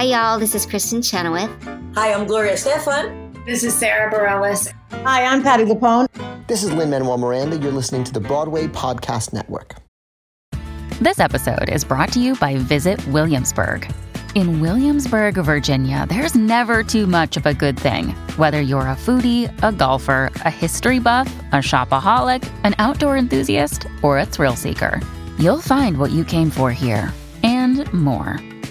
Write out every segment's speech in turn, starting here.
Hi, y'all. This is Kristin Chenoweth. Hi, I'm Gloria Estefan. This is Sara Bareilles. Hi, I'm Patti LuPone. This is Lin Manuel Miranda. You're listening to the Broadway Podcast Network. This episode is brought to you by Visit Williamsburg. In Williamsburg, Virginia, there's never too much of a good thing. Whether you're a foodie, a golfer, a history buff, a shopaholic, an outdoor enthusiast, or a thrill seeker, you'll find what you came for here and more.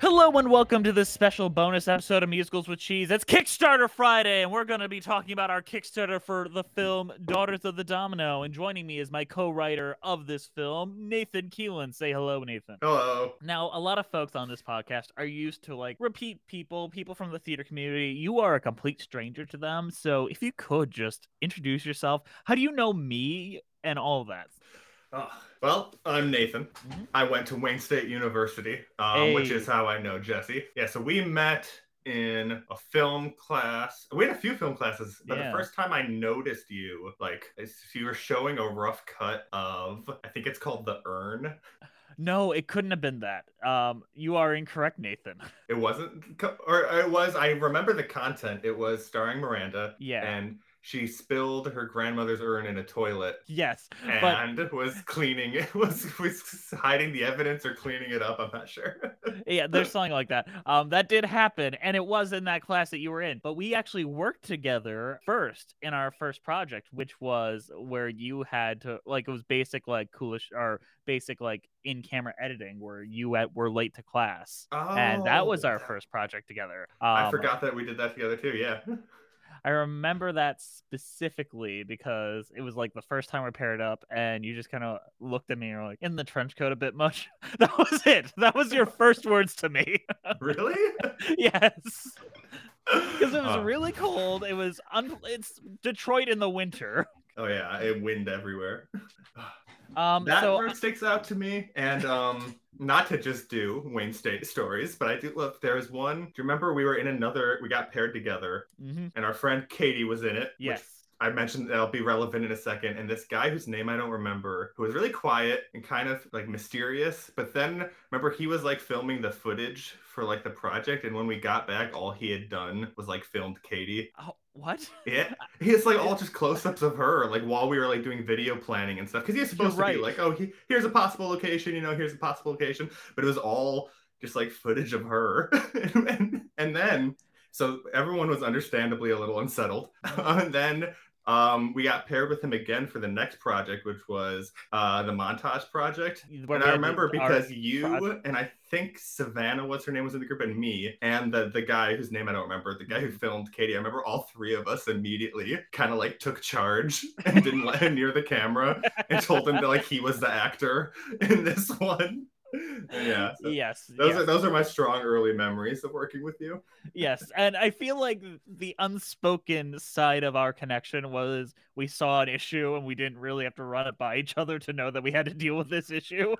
Hello and welcome to this special bonus episode of Musicals with Cheese. It's Kickstarter Friday, and we're going to be talking about our Kickstarter for the film Daughters of the Domino. And joining me is my co-writer of this film, Nathan Keelan. Say hello, Nathan. Hello. Now, a lot of folks on this podcast are used to like repeat people, people from the theater community. You are a complete stranger to them, so if you could just introduce yourself. How do you know me and all that? Oh, well, I'm Nathan. Mhm. I went to Wayne State University, um, which is how I know Jesse. Yeah, so we met in a film class. We had a few film classes, but Yeah. the first time I noticed you, like, you were showing a rough cut of, I think it's called The Urn. No, it couldn't have been that. Um, you are incorrect, Nathan. It wasn't, or it was, I remember the content. It was starring Miranda. Yeah. And she spilled her grandmother's urn in a toilet Yes, but and was cleaning it was was hiding the evidence or cleaning it up i'm not sure yeah, there's something like that. Um, that did happen, and it was in that class that you were in. But we actually worked together first in our first project, which was where you had to like it was basic like Kuleshov or basic like in camera editing where you at, were late to class, oh, and that was Oh, our first project together. i Um, forgot that we did that together too yeah I remember that specifically because it was like the first time we paired up, and you just kind of looked at me and were like, "In the trench coat a bit much." that was it. That was your first words to me. really yes. because it was Uh, really cold. It was un- it's Detroit in the winter. oh yeah it wind everywhere Um, that so word sticks out to me and um not to just do wayne state stories but i do love There is one do you remember we were in another we got paired together mhm, and our friend katie was in it which yes, I mentioned that'll be relevant in a second. And this guy whose name I don't remember, who was really quiet and kind of like mysterious. But then remember he was like filming the footage for like the project. And when we got back, all he had done was like filmed Katie. oh, what? Yeah. It's like all just close-ups of her, like while we were like doing video planning and stuff. Because he's supposed You're to be like, oh, he, here's a possible location, you know, here's a possible location. But it was all just like footage of her. and, and then so everyone was understandably a little unsettled. Mm-hmm. and then um, we got paired with him again for the next project, which was uh, the montage project. And I remember because you project- and I think Savannah, what's her name, was in the group, and me, and the the guy whose name I don't remember, the guy who filmed Katie. I remember all three of us immediately kind of like took charge and didn't let him near the camera and told him that like he was the actor in this one. Yeah. so yes, Those yes, are those are my strong early memories of working with you. yes, and I feel like the unspoken side of our connection was we saw an issue and we didn't really have to run it by each other to know that we had to deal with this issue.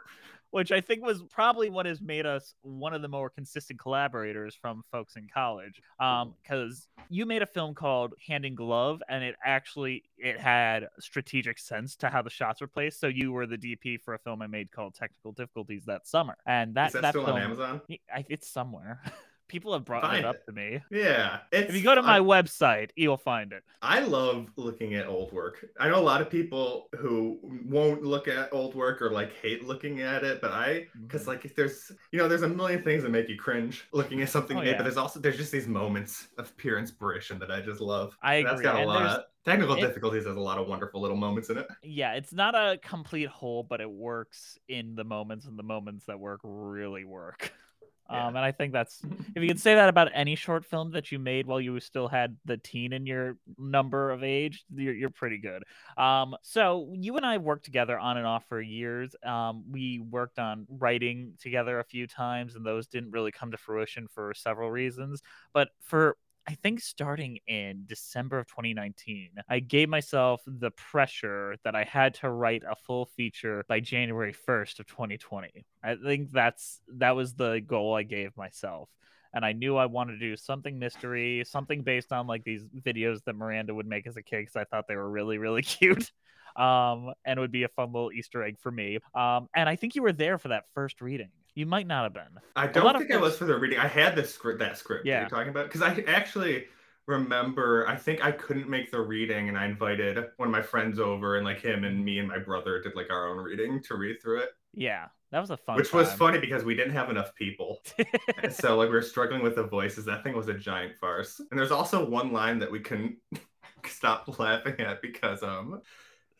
Which I think was probably what has made us one of the more consistent collaborators from folks in college. Um, because you made a film called Hand in Glove, and it actually it had strategic sense to how the shots were placed. So you were the DP for a film I made called Technical Difficulties that summer, and that Is that, that still film, on Amazon? It's somewhere. People have brought Find it up it. to me. Yeah. If you go to I- my website, you'll find it. I love looking at old work. I know a lot of people who won't look at old work or like hate looking at it, but I because mm-hmm. like if there's you know there's a million things that make you cringe looking at something Oh, made, yeah. but there's also there's just these moments of pure inspiration that I just love. I And That's agree, got a and lot. Technical it- difficulties has a lot of wonderful little moments in it. Yeah, it's not a complete whole, but it works in the moments, and the moments that work really work. Yeah. Um, and I think that's if you can say that about any short film that you made while you still had the teen in your number of age, you're, you're pretty good. Um, so you and I worked together on and off for years. Um, we worked on writing together a few times, and those didn't really come to fruition for several reasons. But for I think starting in December of 2019, I gave myself the pressure that I had to write a full feature by January 1st of 2020. I think that's that was the goal I gave myself. And I knew I wanted to do something mystery, something based on like these videos that Miranda would make as a kid because I thought they were really, really cute. Um, and it would be a fun little Easter egg for me. Um, and I think you were there for that first reading. You might not have been. I don't of think I was for the reading. I had the script, that script Yeah. you're talking about, because I actually remember. I think I couldn't make the reading, and I invited one of my friends over, and like him and me and my brother did like our own reading to read through it, Yeah, that was a fun. which was funny because we didn't have enough people, so like we were struggling with the voices. That thing was a giant farce. And there's also one line that we couldn't stop laughing at because um.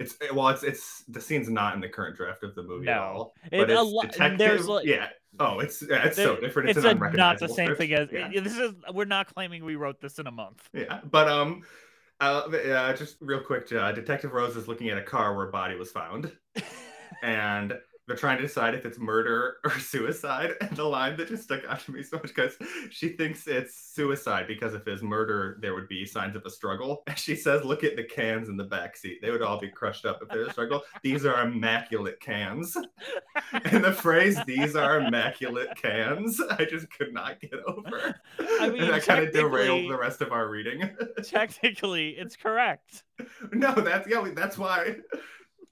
It's well, it's it's the scene's not in the current draft of the movie at No. all. It- But a it's lo- detective. there's, like- yeah. Oh, it's yeah, it's so different. It's, It's, an a, not the same thing as Yeah. this is. We're not claiming we wrote this in a month. Yeah, but um, uh, yeah, just real quick, uh, Detective Rose is looking at a car where a body was found, and they're trying to decide if it's murder or suicide. And the line that just stuck out to me so much because she thinks it's suicide because if it's murder, there would be signs of a struggle. And she says, "Look at the cans in the back seat; they would all be crushed up if there's a struggle. These are immaculate cans." And the phrase "these are immaculate cans," I just could not get over. I mean, and that kind of derailed the rest of our reading. Technically, it's correct. no, that's yeah, that's why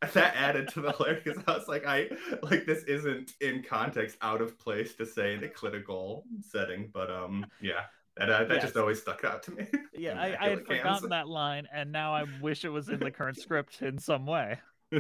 that added to the hilarious. Because I was like, I like this isn't in context out of place to say in a clinical setting, but um, yeah, that uh, that Yes. just always stuck out to me. Yeah, I, I had forgotten that line, and now I wish it was in the current script in some way.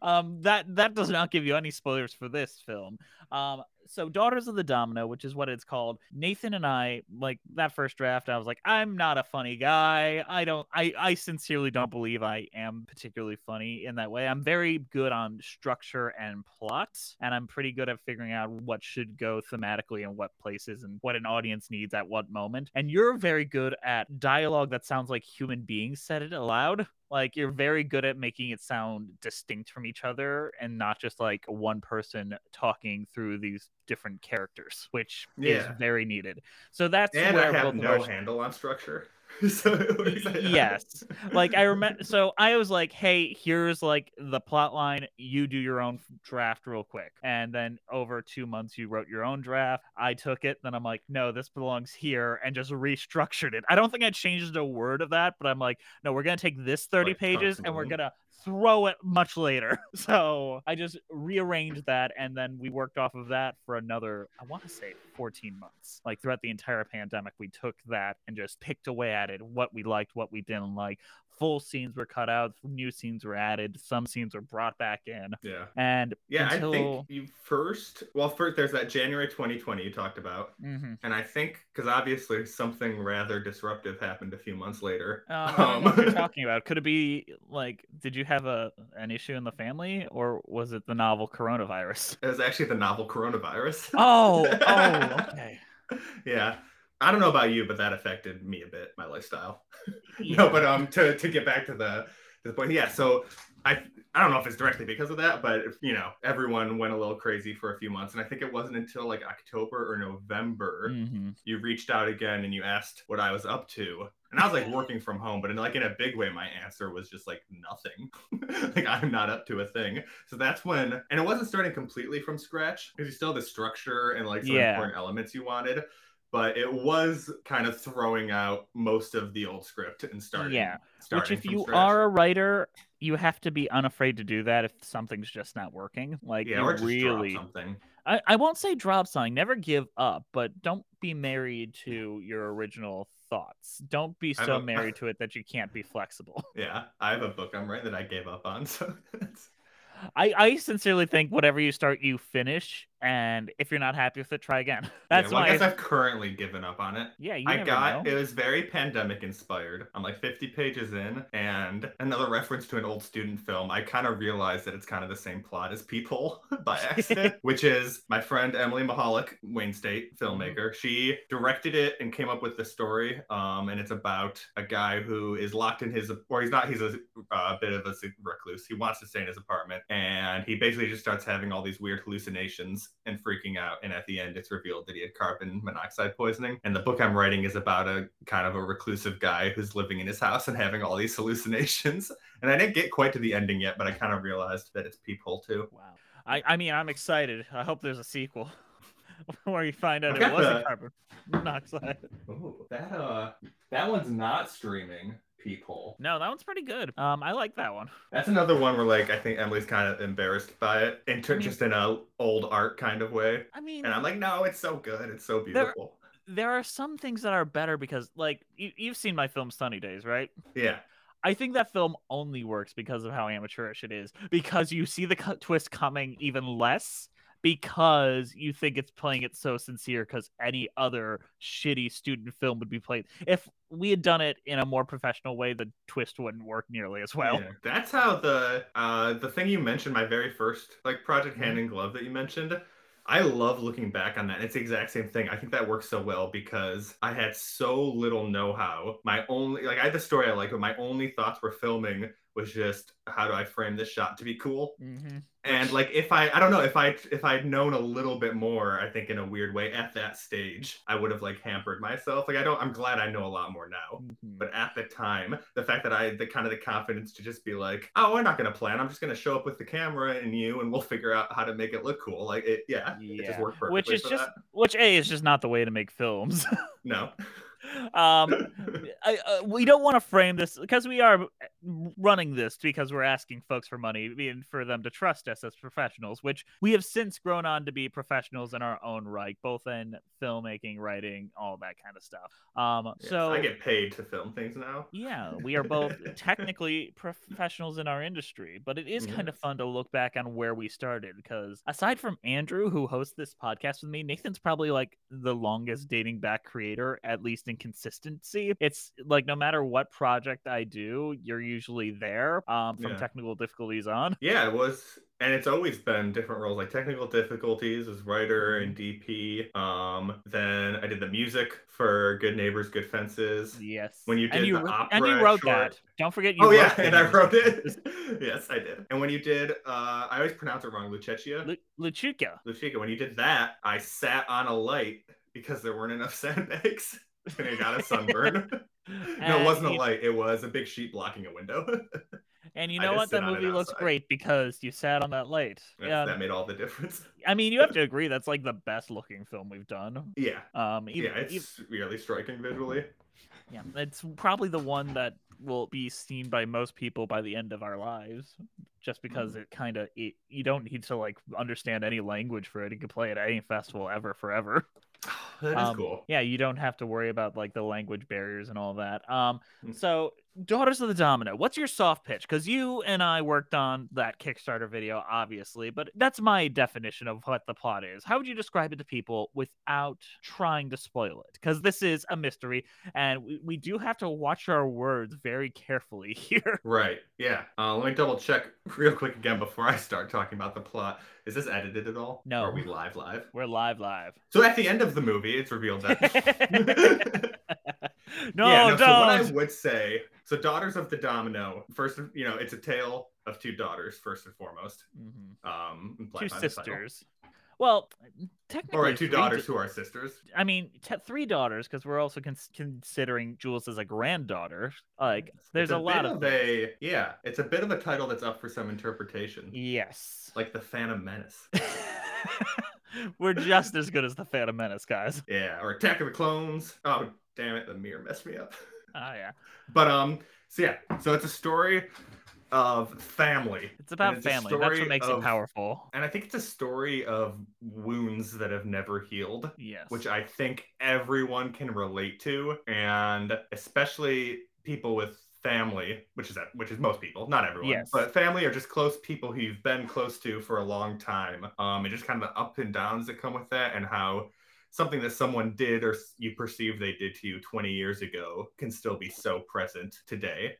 Um, that that does not give you any spoilers for this film. Um, so Daughters of the Domino, which is what it's called. Nathan and I, like that first draft, I was like, I'm not a funny guy. I don't, I, I sincerely don't believe I am particularly funny in that way. I'm very good on structure and plot, and I'm pretty good at figuring out what should go thematically and what places and what an audience needs at what moment. And you're very good at dialogue that sounds like human beings said it aloud. Like you're very good at making it sound distinct from each other and not just like one person talking through these different characters, which is very needed. So that's and where I have no handle on structure. so it was- uh, yes. Like i remember so i was like hey here's like the plot line. You do your own draft real quick. And then over two months you wrote your own draft. I took it. Then i'm like no this belongs here and just restructured it. I don't think i changed a word of that but i'm like no we're gonna take this 30 Like pages and we're gonna throw it much later. So i just rearranged that and then we worked off of that for another i want to say 14 months. Like throughout the entire pandemic we took that and just picked away at it what we liked what we didn't like full scenes were cut out new scenes were added some scenes were brought back in yeah. and Yeah, until I think you first. Well, first there's that January 2020 you talked about, Mhm. and I think because obviously something rather disruptive happened a few months later. Uh, I what Um, you're talking about. Could it be like, did you have a an issue in the family, or was it the novel coronavirus? It was actually the novel coronavirus. Oh, oh, okay. yeah. I don't know about you, but that affected me a bit, my lifestyle. Yeah. No, but um, to to get back to the to the point, yeah. So I I don't know if it's directly because of that, but you know, everyone went a little crazy for a few months, and I think it wasn't until like October or November Mhm. you reached out again and you asked what I was up to. And I was like working from home, but in like in a big way, my answer was just like nothing. like I'm not up to a thing. So that's when, and it wasn't starting completely from scratch because you still had the structure and like some Yeah. important elements you wanted. But it was kind of throwing out most of the old script and starting. Yeah. Which, if you scratch. are a writer, you have to be unafraid to do that if something's just not working. Like, yeah, or really, something. I, I won't say drop something. Never give up, but don't be married to your original thoughts. Don't be so don't- married to it that you can't be flexible. Yeah, I have a book I'm writing that I gave up on. So I, I sincerely think whatever you start, you finish. And if you're not happy with it, try again. That's yeah, well, I guess I've currently given up on it. yeah, you I got know. it was very pandemic inspired. I'm like 50 pages in, and another reference to an old student film. I kind of realized that it's kind of the same plot as Peephole by accident, which is my friend Emily Mahalik, Wayne State filmmaker. She directed it and came up with the story. Um, and it's about a guy who is locked in his, or he's not, he's a, a bit of a recluse. He wants to stay in his apartment, and he basically just starts having all these weird hallucinations and freaking out. And at the end, it's revealed that he had carbon monoxide poisoning. And the book I'm writing is about a kind of a reclusive guy who's living in his house and having all these hallucinations. And I didn't get quite to the ending yet, but I kind of realized that it's Peephole too. Wow. I, I mean, I'm excited. I hope there's a sequel where you find out it wasn't the- carbon monoxide. Oh, that uh, that one's not streaming. Peephole. No, that one's pretty good. Um, I like that one. That's another one where like I think Emily's kind of embarrassed by it, and I mean- just in a old art kind of way. I mean, And I'm like, no, it's so good, it's so beautiful. there are some things that are better because, like, you, you've seen my film Sunny Days, right? Yeah, I think that film only works because of how amateurish it is. Because you see the cu- twist coming even less because you think it's playing it so sincere. Because any other shitty student film would be played. If we had done it in a more professional way, the twist wouldn't work nearly as well. yeah. That's how the uh the thing you mentioned, my very first like Project Mm-hmm. Hand in Glove that you mentioned. I love looking back on that. It's the exact same thing. I think that works so well because I had so little know-how. My only like I had the story I like, but my only thoughts were filming was just how do I frame this shot to be cool? Mm-hmm. And like if I I don't know if I if I'd known a little bit more, I think in a weird way at that stage, I would have like hampered myself. Like I don't I'm glad I know a lot more now. Mm-hmm. But at the time, the fact that I had the kind of the confidence to just be like, oh, we're not gonna plan. I'm just gonna show up with the camera and you, and we'll figure out how to make it look cool. Like it, yeah, it just worked perfectly. which is just that. which a is just not the way to make films. no. Um I, uh, we don't want to frame this because we are running this because we're asking folks for money and for them to trust us as professionals which we have since grown on to be professionals in our own right both in filmmaking writing all that kind of stuff um Yes, so I get paid to film things now. yeah, we are both technically professionals in our industry, but it is kind of fun to look back on where we started because aside from Andrew, who hosts this podcast with me, Nathan's probably like the longest dating back creator, at least consistency. It's like no matter what project I do, you're usually there um, from Yeah. technical difficulties on. Yeah, it was, and it's always been different roles, like technical difficulties as writer and DP. Um, then I did the music for Good Neighbors, Good Fences. Yes. When you and did you, the wro- and you wrote short- that. Don't forget you oh yeah, wrote and I wrote it. yes, I did. And when you did, uh, I always pronounce it wrong, Luchechia. Lu- Luchuka. Luchika, when you did that, I sat on a light because there weren't enough sandbags. And I got a sunburn. no, it wasn't a light. It was a big sheet blocking a window. And you know what? That movie looks outside. great because you sat on that light. That's- Yeah, That made all the difference. I mean, you have to agree that's like the best looking film we've done. Yeah. Um, even, yeah, it's really striking visually. yeah, it's probably the one that will be seen by most people by the end of our lives, just because Mm-hmm. it kind of it, you don't need to like understand any language for it. You can play it at any festival ever, forever. That is Um, cool. Yeah, you don't have to worry about like the language barriers and all that. Um, Mm. so Daughters of the Domino, what's your soft pitch? Because you and I worked on that Kickstarter video, obviously, but that's my definition of what the plot is. How would you describe it to people without trying to spoil it? Because this is a mystery, and we, we do have to watch our words very carefully here. Right. Yeah. Uh, let me double check real quick again before I start talking about the plot. Is this edited at all? No. Or are we live live? We're live, live. So at the end of the movie, it's revealed that. no, yeah, no. So what I would say, so Daughters of the Domino. First, you know, it's a tale of two daughters, first and foremost. Mhm. Um, Two implied by the title. sisters. Well, technically, All right, two daughters who are sisters. I mean, t- three daughters because we're also cons- considering Jules as a granddaughter. Like, there's It's a, lot of, a yeah. It's a bit of a title that's up for some interpretation, yes. like the Phantom Menace. we're just as good as the Phantom Menace, guys. yeah, or Attack of the Clones. Oh damn it, the mirror messed me up. Oh yeah, But um, so yeah, so it's a story of family. it's about it's family. That's what makes of- it powerful. And I think it's a story of wounds that have never healed, Yes. which I think everyone can relate to, and especially people with family, which is that, which is most people, not everyone, Yes. but family are just close people who you've been close to for a long time. Um, and just kind of the up and downs that come with that, and how something that someone did or you perceive they did to you 20 years ago can still be so present today.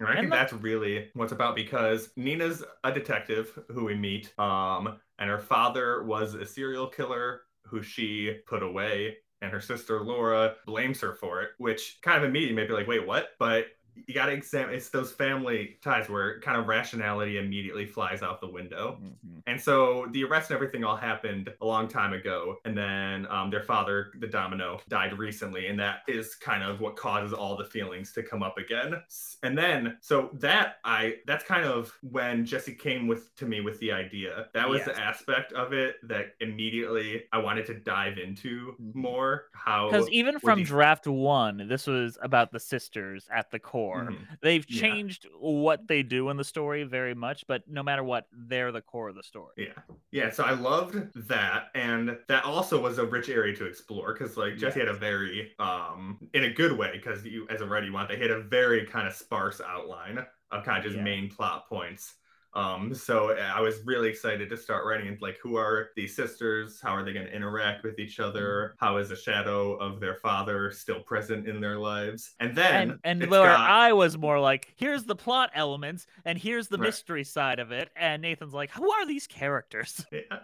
And I And think that's really what's about because Nina's a detective who we meet, um, and her father was a serial killer who she put away, and her sister Laura blames her for it, which kind of immediately made me like, wait, what? But you got to examine it's those family ties where kind of rationality immediately flies out the window. Mhm. And so the arrest and everything all happened a long time ago. And then um, their father, the domino, died recently. And that is kind of what causes all the feelings to come up again. And then, so that I, that's kind of when Jesse came with to me with the idea. That was the aspect of it that immediately I wanted to dive into Mhm. more. How, Because even from you- draft one, this was about the sisters at the core. Mhm. They've Yeah. changed what they do in the story very much, but no matter what, they're the core of the story. Yeah. Yeah. So I loved that. And that also was a rich area to explore because, like, Jesse had a very, um, in a good way, because you, as a writer, you want, they had a very kind of sparse outline of kind of just Yeah. main plot points. Um, so I was really excited to start writing it. Like, who are these sisters? How are they going to interact with each other? Mm-hmm. How is the shadow of their father still present in their lives? And then, And and where got- I was more like, here's the plot elements and here's the Right. mystery side of it, and Nathan's like, who are these characters? Yeah.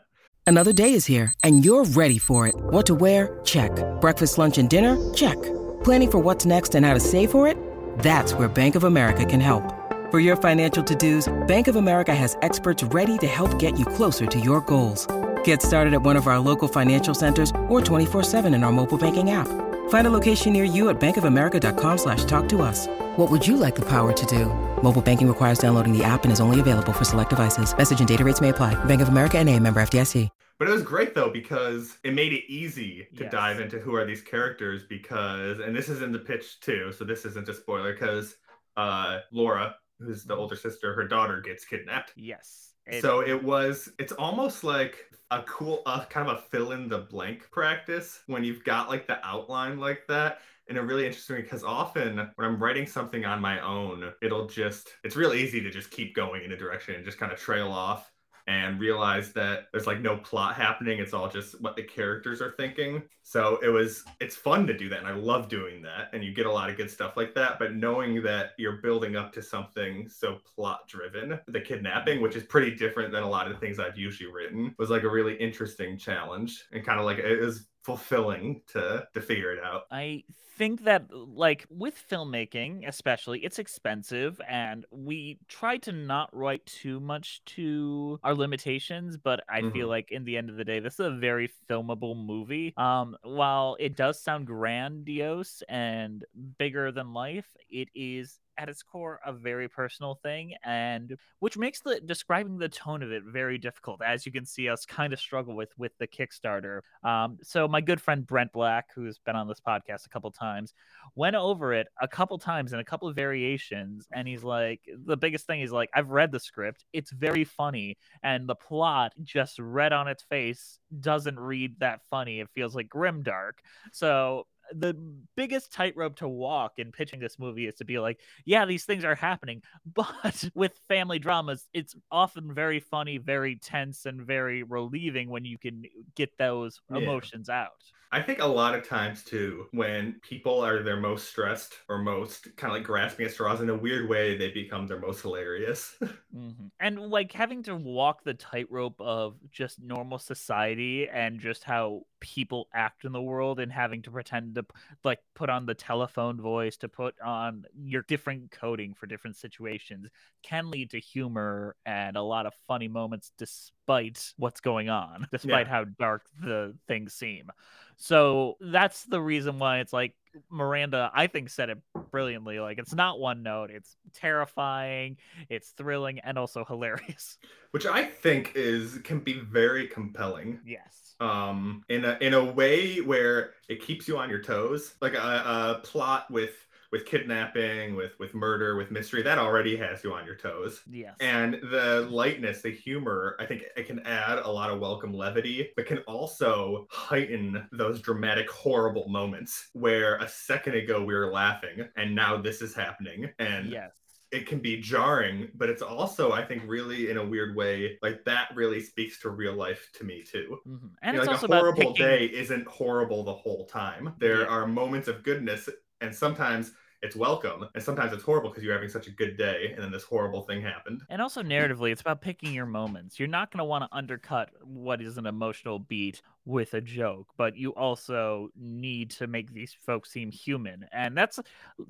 Another day is here, and you're ready for it. What to wear? Check. Breakfast, lunch, and dinner? Check. Planning for what's next and how to save for it? That's where Bank of America can help. For your financial to-dos, Bank of America has experts ready to help get you closer to your goals. Get started at one of our local financial centers or 24-7 in our mobile banking app. Find a location near you at bankofamerica.com slash talk to us. What would you like the power to do? Mobile banking requires downloading the app and is only available for select devices. Message and data rates may apply. Bank of America and a member FDIC. But it was great though because it made it easy to Yes. dive into who are these characters because and this is in the pitch too, so this isn't a spoiler because uh Laura, who's the older sister, her daughter gets kidnapped. yes. It- So it was it's almost like a cool uh, kind of a fill in the blank practice when you've got like the outline like that and it really interesting because often when I'm writing something on my own, it'll just it's real easy to just keep going in a direction and just kind of trail off and realize that there's like no plot happening. It's all just what the characters are thinking. So it was it's fun to do that and I love doing that and you get a lot of good stuff like that. But knowing that you're building up to something so plot driven, the kidnapping, which is pretty different than a lot of the things I've usually written, was like a really interesting challenge and kind of like it was fulfilling to to figure it out. I think that like with filmmaking especially it's expensive and we try to not write too much to our limitations but i feel Mhm. like in the end of the day this is a very filmable movie um while it does sound grandiose and bigger than life it is at its core a very personal thing and which makes the describing the tone of it very difficult as you can see us kind of struggle with with the kickstarter. Um so my good friend brent black who's been on this podcast a couple times went over it a couple times in a couple of variations and he's like the biggest thing is like i've read the script it's very funny and the plot just read on its face doesn't read that funny it feels like grimdark. So the biggest tightrope to walk in pitching this movie is to be like, yeah, these things are happening, but with family dramas, it's often very funny, very tense, and very relieving when you can get those Yeah. emotions out. I think a lot of times too, when people are their most stressed or most kind of like grasping at straws in a weird way, they become their most hilarious. Mhm. And like having to walk the tightrope of just normal society and just how people act in the world and having to pretend to like put on the telephone voice to put on your different coding for different situations can lead to humor and a lot of funny moments despite what's going on, despite how dark the things seem. So that's the reason why it's like Miranda, I think, said it brilliantly. Like it's not one note, it's terrifying, it's thrilling, and also hilarious. Which I think is can be very compelling. Yes. Um in a in a way where it keeps you on your toes. Like a, a plot with with kidnapping, with with murder, with mystery, that already has you on your toes. Yes. And the lightness, the humor, I think it can add a lot of welcome levity, but can also heighten those dramatic, horrible moments where a second ago we were laughing and now this is happening. And yes. It can be jarring, but it's also, I think, really in a weird way, like that really speaks to real life to me too. Mhm. And You know, it's like also a horrible picking... day isn't horrible the whole time. There Yeah. are moments of goodness, and sometimes it's welcome. And sometimes it's horrible because you're having such a good day and then this horrible thing happened. And also narratively, it's about picking your moments. You're not going to want to undercut what is an emotional beat with a joke, but you also need to make these folks seem human. And that's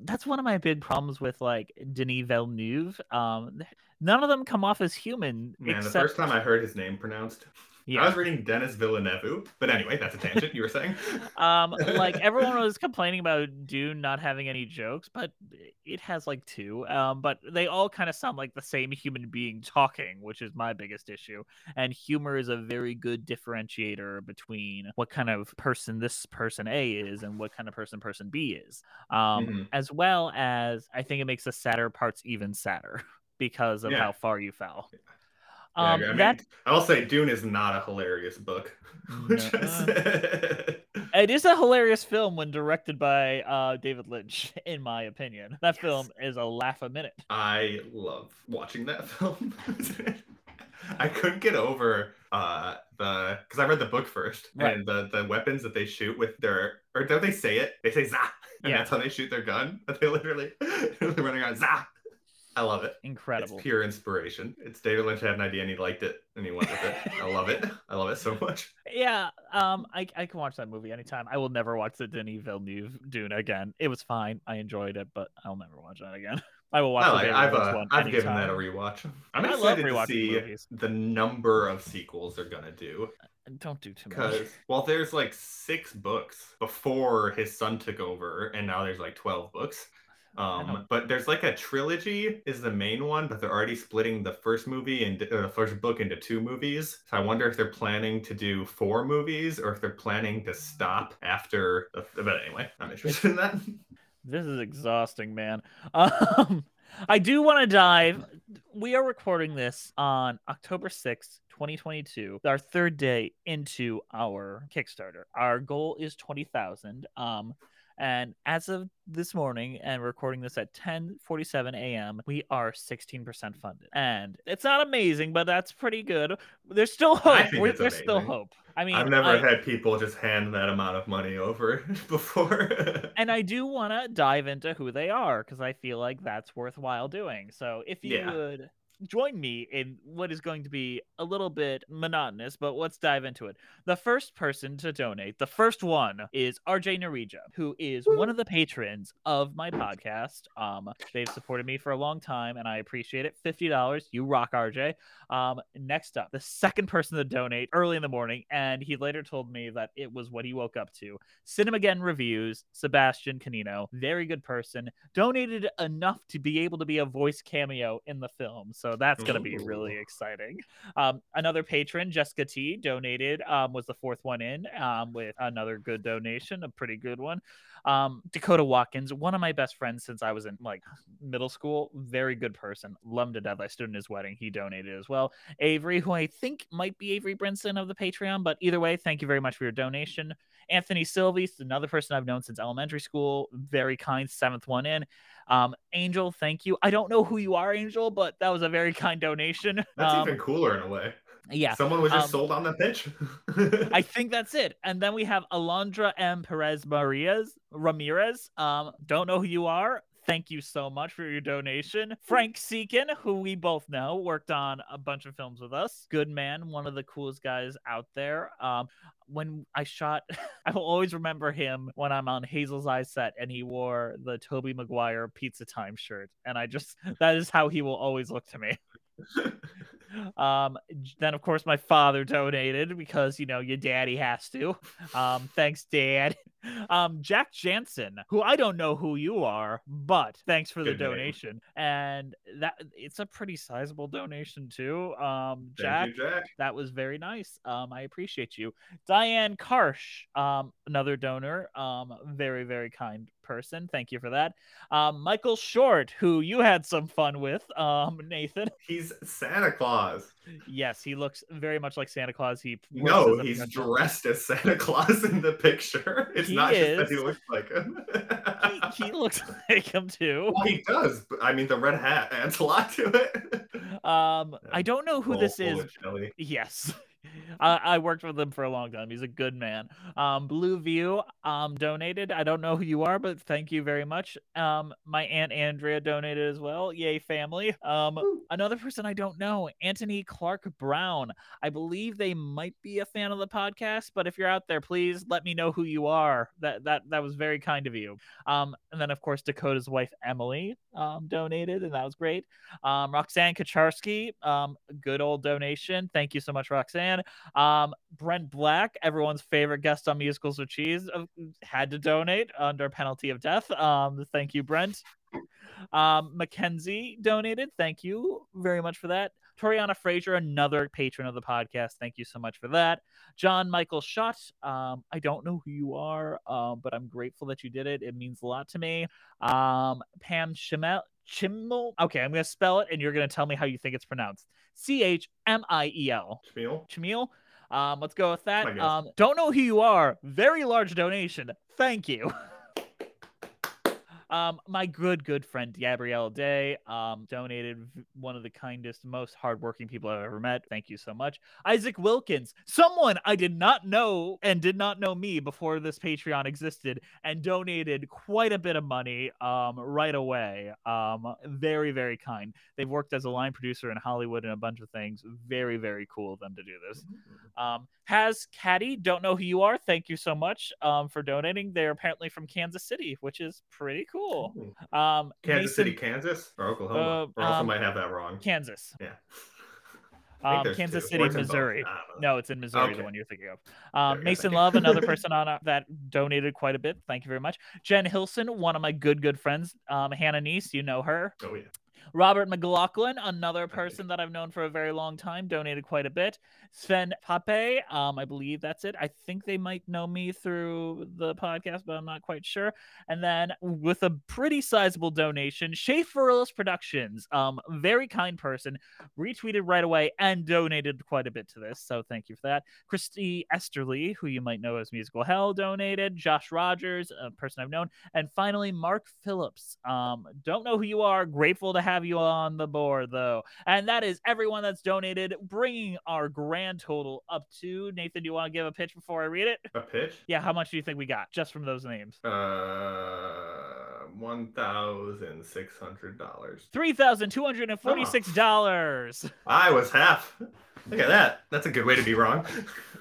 that's one of my big problems with like Denis Villeneuve. Um, none of them come off as human. Man, except... the first time I heard his name pronounced, yeah. I was reading Dennis Villeneuve, but anyway, that's a tangent. You were saying, um, like everyone was complaining about Dune not having any jokes, but it has like two. Um, but they all kind of sound like the same human being talking, which is my biggest issue. And humor is a very good differentiator between what kind of person this person A is and what kind of person person B is. Um, mm-hmm. as well as I think it makes the sadder parts even sadder because of yeah. how far you fell. Um, I, mean, that I'll say Dune is not a hilarious book. No. it is a hilarious film when directed by uh, David Lynch, in my opinion. That yes. film is a laugh a minute. I love watching that film. I couldn't get over uh the because I read the book first right. and the the weapons that they shoot with their or don't they say it? They say za, and yeah. that's how they shoot their gun. But they literally running around za, I love it. Incredible. It's pure inspiration. It's David Lynch had an idea and he liked it and he went with it. I love it. I love it so much. Yeah, um, I, I can watch that movie anytime. I will never watch the Denis Villeneuve Dune again. It was fine. I enjoyed it, but I'll never watch that again. I will watch. I like, I've uh, I've given that a rewatch. I'm I excited to see movies. the number of sequels they're gonna do. Uh, don't do too much. Well, there's like six books before his son took over, and now there's like twelve books. Um, but there's like a trilogy is the main one, but they're already splitting the first movie and uh, the first book into two movies. So I wonder if they're planning to do four movies or if they're planning to stop after. The, but anyway, I'm interested in that. This is exhausting, man. Um, I do want to dive. We are recording this on October 6th, 2022, our third day into our Kickstarter. Our goal is 20,000. Um, and as of this morning and recording this at 10:47 a.m., we are 16% funded. And it's not amazing, but that's pretty good. There's still hope. There's amazing. still hope. I mean, I've never I, had people just hand that amount of money over before. and I do want to dive into who they are because I feel like that's worthwhile doing. So if you yeah. would join me in what is going to be a little bit monotonous, but let's dive into it. The first person to donate, the first one, is RJ Narija, who is one of the patrons of my podcast. Um, they've supported me for a long time, and I appreciate it. Fifty dollars, you rock, RJ. Um, next up, the second person to donate early in the morning, and he later told me that it was what he woke up to. Cinemageddon reviews, Sebastian Canino, very good person, donated enough to be able to be a voice cameo in the film. So so that's going to be really exciting. Um, another patron, Jessica T, donated, um, was the fourth one in um, with another good donation, a pretty good one. Um, Dakota Watkins, one of my best friends since I was in like middle school, very good person, love him to death. I stood in his wedding, he donated as well. Avery, who I think might be Avery Brinson of the Patreon, but either way, thank you very much for your donation. Anthony Silvies, another person I've known since elementary school, very kind, seventh one in. Um, Angel, thank you. I don't know who you are, Angel, but that was a very kind donation. That's um, even cooler in a way. Yeah. Someone was just um, sold on the pitch. I think that's it. And then we have Alondra M. Perez Marias Ramirez. Um, don't know who you are. Thank you so much for your donation. Frank Seekin, who we both know, worked on a bunch of films with us. Good man, one of the coolest guys out there. Um, when I shot, I will always remember him when I'm on Hazel's Eye set and he wore the Tobey Maguire Pizza Time shirt. And I just, that is how he will always look to me. Um, then of course my father donated because you know your daddy has to. Um, thanks, Dad. Um, Jack Jansen, who I don't know who you are, but thanks for the Good donation. Name. And that it's a pretty sizable donation too. Um, Jack, you, Jack, that was very nice. Um, I appreciate you. Diane Karsh, um, another donor. Um, very very kind person. Thank you for that. Um, Michael Short, who you had some fun with, um, Nathan. He's Santa Claus. Yes, he looks very much like Santa Claus. He no, he's dressed as Santa Claus in the picture. It's he not is. just that he looks like him. he, he, looks like him too. Well, he does. But, I mean, the red hat adds a lot to it. Um, I don't know who this is. Yes. I, I worked with him for a long time. He's a good man. Um, Blue View um donated. I don't know who you are, but thank you very much. Um, my aunt Andrea donated as well. Yay, family. Um, another person I don't know, Anthony Clark Brown. I believe they might be a fan of the podcast, but if you're out there, please let me know who you are. That that that was very kind of you. Um, and then of course Dakota's wife Emily um donated, and that was great. Um, Roxanne Kacharsky, um, good old donation. Thank you so much, Roxanne. Um, Brent Black, everyone's favorite guest on Musicals with Cheese, uh, had to donate under penalty of death. Um, thank you, Brent. Um, Mackenzie donated. Thank you very much for that. Toriana Frazier, another patron of the podcast. Thank you so much for that. John Michael Schott. Um, I don't know who you are, um, but I'm grateful that you did it. It means a lot to me. Um, Pam Chimel. Chimel. Okay, I'm gonna spell it, and you're gonna tell me how you think it's pronounced. C H M I E L. Chmiel? Chmiel. Um, let's go with that. Um, don't know who you are. Very large donation. Thank you. Um, my good, good friend Gabrielle Day um, donated one of the kindest, most hardworking people I've ever met. Thank you so much. Isaac Wilkins, someone I did not know and did not know me before this Patreon existed, and donated quite a bit of money um, right away. Um, very, very kind. They've worked as a line producer in Hollywood and a bunch of things. Very, very cool of them to do this. Um, has Caddy, don't know who you are. Thank you so much um, for donating. They're apparently from Kansas City, which is pretty cool. Ooh. Um, Kansas Mason- City, Kansas, or Oklahoma. Uh, or also um, might have that wrong. Kansas. Yeah. Um, Kansas two. City, Or it's in both. Missouri. I don't know. No, it's in Missouri, the one you're thinking of. Um, Mason. Love, another person on uh, that donated quite a bit. Thank you very much. Jen Hilson, one of my good, good friends. Um, Hannah Neese, you know her. Oh yeah. Robert McLaughlin, another person that I've known for a very long time, donated quite a bit. Sven Pape, um, I believe that's it. I think they might know me through the podcast, but I'm not quite sure. And then with a pretty sizable donation, Schaeferless Productions, um, very kind person, retweeted right away and donated quite a bit to this. So thank you for that. Christy Esterly, who you might know as Musical Hell, donated. Josh Rogers, a person I've known. And finally, Mark Phillips. Um, don't know who you are. Grateful to have you on the board, though. And that is everyone that's donated, bringing our grand total up to Nathan. Do you want to give a pitch before I read it? A pitch? Yeah, how much do you think we got just from those names? Uh, one thousand six hundred dollars. Three thousand two hundred and forty-six dollars. I was half. Look at that. That's a good way to be wrong.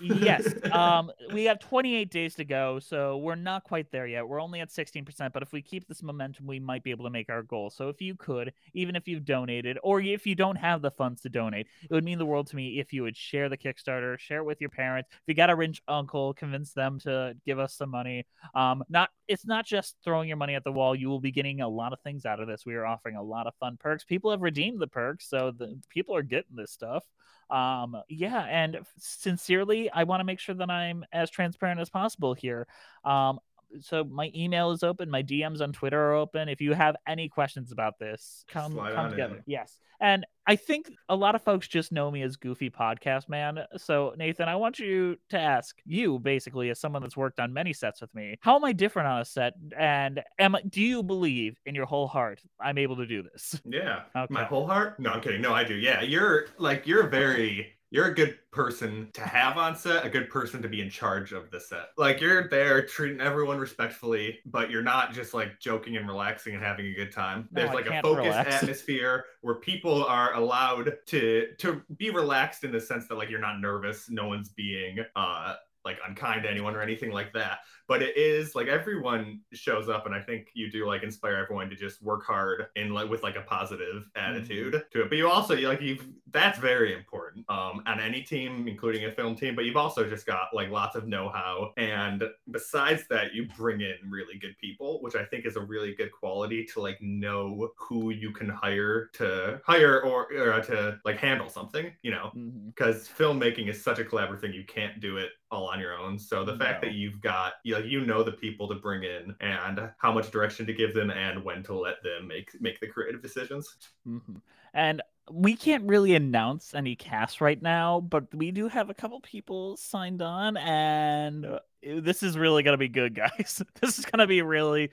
yes. Um, we have 28 days to go, so we're not quite there yet. We're only at 16%, but if we keep this momentum, we might be able to make our goal. So if you could, even if you've donated, or if you don't have the funds to donate, it would mean the world to me if you would share the Kickstarter, share it with your parents. If you got a rich uncle, convince them to give us some money. Um, not it's not just throwing your money at the wall. You will be getting a lot of things out of this. We are offering a lot of fun perks. People have redeemed the perks, so the people are getting this stuff um yeah and sincerely i want to make sure that i'm as transparent as possible here. Um so my email is open my dms on twitter are open if you have any questions about this come Slide come together in. yes and i think a lot of folks just know me as goofy podcast man so nathan i want you to ask you basically as someone that's worked on many sets with me how am i different on a set and am I- do you believe in your whole heart i'm able to do this Yeah. Okay. My whole heart? No, I'm kidding. No, I do. Yeah. You're like you're very you're a good person to have on set, a good person to be in charge of the set. Like you're there treating everyone respectfully, but you're not just like joking and relaxing and having a good time. No, There's I like a focused relax. atmosphere where people are allowed to to be relaxed in the sense that like you're not nervous, no one's being uh like unkind to anyone or anything like that. But it is like everyone shows up and i think you do like inspire everyone to just work hard and like with like a positive mm-hmm. attitude to it. But you also you like you've that's very important um on any team including a film team but you've also just got like lots of know-how. And besides that you bring in really good people which i think is a really good quality to like know who you can hire to hire or, or uh, to like handle something you know? Mm-hmm. Because filmmaking is such a collaborative thing you can't do it all on your own so the fact that you've got you know, you know the people to bring in and how much direction to give them and when to let them make make the creative decisions Mhm. And we can't really announce any cast right now, but we do have a couple people signed on, and uh, this is really gonna be good, guys. this is gonna be really.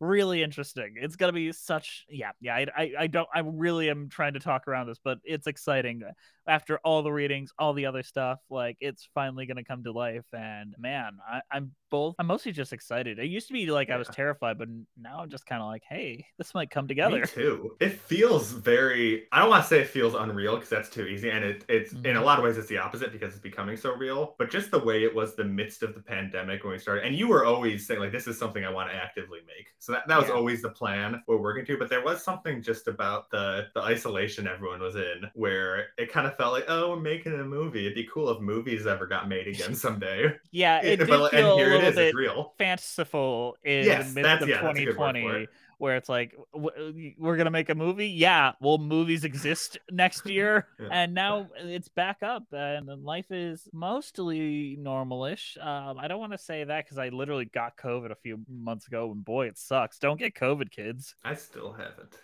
Really interesting. It's gonna be such yeah yeah. I, I I don't I really am trying to talk around this, but it's exciting. Uh, after all the readings, all the other stuff, like it's finally gonna come to life. And man, I, I'm both. I'm mostly just excited. It used to be like I was terrified, but now I'm just kind of like, hey, this might come together. Me too. It feels very. I don't want to say it feels unreal because that's too easy, and it, it's in a Mhm. lot of ways it's the opposite because it's becoming so real. But just the way it was the midst of the pandemic when we started, and you were always saying like, "This is something I want to actively make." So that, that was Yeah. always the plan we're working to. But there was something just about the the isolation everyone was in where it kind of felt like, "Oh, we're making a movie. It'd be cool if movies ever got made again someday." Yeah, it did but, feel and here little is. bit It's real. fanciful in Yes, the midst of yeah, that's a good word for 2020 it. where it's like we're gonna make a movie yeah well, movies exist next year Yeah. and now it's back up and life is mostly normalish um, i don't want to say that because i literally got covid a few months ago and boy it sucks don't get covid kids I still haven't.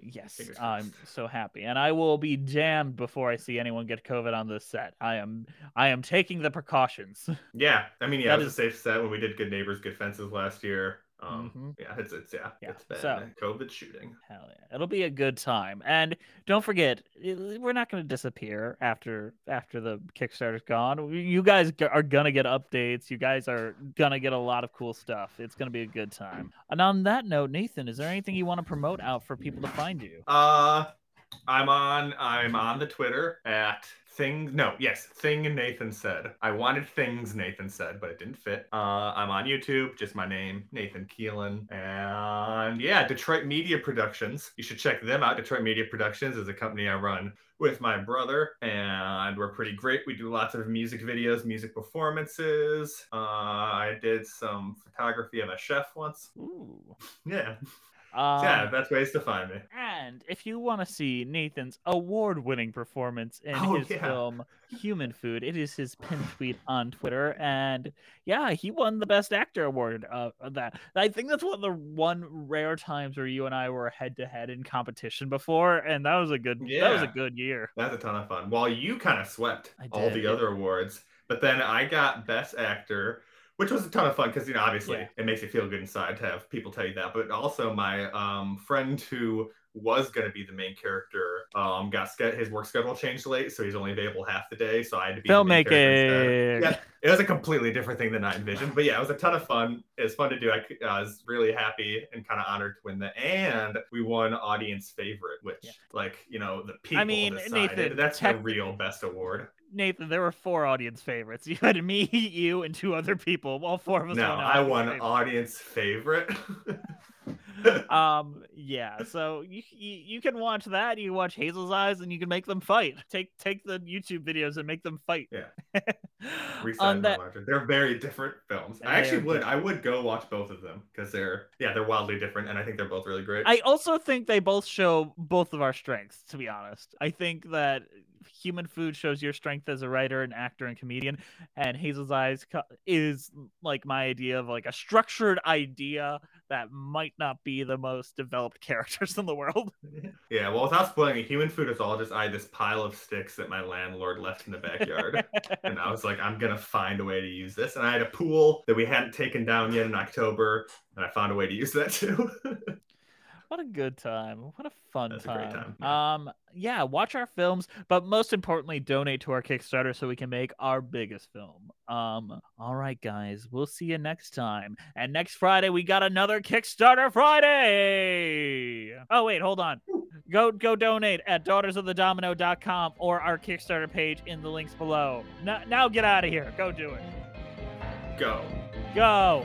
Yes i'm so happy and i will be damned before i see anyone get covid on this set. I am i am taking the precautions. Yeah, I mean, yeah, That it was is- a safe set when we did Good Neighbors, Good Fences last year. Um, Mhm. yeah, it's it's yeah, Yeah, it's been so- COVID shooting. Hell yeah. It'll be a good time. And don't forget, we're not going to disappear after after the Kickstarter's gone. You guys are going to get updates. You guys are going to get a lot of cool stuff. It's going to be a good time. And on that note, Nathan, is there anything you want to promote out for people to find you? Uh, I'm on I'm on the Twitter at thing no yes thing Nathan said. I wanted things Nathan said, but it didn't fit. Uh, I'm on YouTube, just my name Nathan Keelan, and yeah, Detroit Media Productions. You should check them out. Detroit Media Productions is a company I run with my brother, and we're pretty great. We do lots of music videos, music performances. Uh, I did some photography of a chef once. Ooh. Yeah, Um, yeah, that's ways to find me. And if you want to see Nathan's award winning performance in Oh, his yeah. film Human Food, it is his pin tweet on Twitter. And yeah, he won the Best Actor award uh, of that. I think that's one of the one rare times where you and I were head to head in competition before. And that was a good, yeah. that was a good year. That's a ton of fun. While you kind of swept all the other awards, but then I got Best Actor, which was a ton of fun because you know obviously Yeah. it makes you feel good inside to have people tell you that. But also my um, friend who was going to be the main character um, got ske- his work schedule changed late, so he's only available half the day. So I had to be the Filmmaking. Yeah, it was a completely different thing than I envisioned, but yeah, it was a ton of fun. It was fun to do. I, was really happy and kind of honored to win that, and we won audience favorite, which, Yeah. like, you know, the people i mean, decided. Nathan, That's tech- the real best award. Nathan, there were four audience favorites. You had me, you, and two other people. All four of us No, I won favorite. audience favorite. um yeah so you, you you can watch that you watch hazel's eyes and you can make them fight take take the youtube videos and make them fight Yeah. On that. They're very different films. They I actually would. I would go watch both of them because they're yeah they're wildly different, and I think they're both really great. i also think they both show both of our strengths to be honest i think that human food shows your strength as a writer and actor and comedian and hazel's eyes is like my idea of like a structured idea that might not be the most developed characters in the world Yeah, well, without spoiling it, human food is all just I had this pile of sticks that my landlord left in the backyard. and I was like, I'm gonna find a way to use this. And I had a pool that we hadn't taken down yet in October, and I found a way to use that too. What a good time. What a fun That's a great time. time, Um yeah, watch our films, but most importantly donate to our Kickstarter so we can make our biggest film. Um all right guys, we'll see you next time. And next Friday we got another Kickstarter Friday. Oh wait, hold on. Go go donate at daughtersofthedomino.com or our Kickstarter page in the links below. Now, now get out of here. Go do it. Go. Go.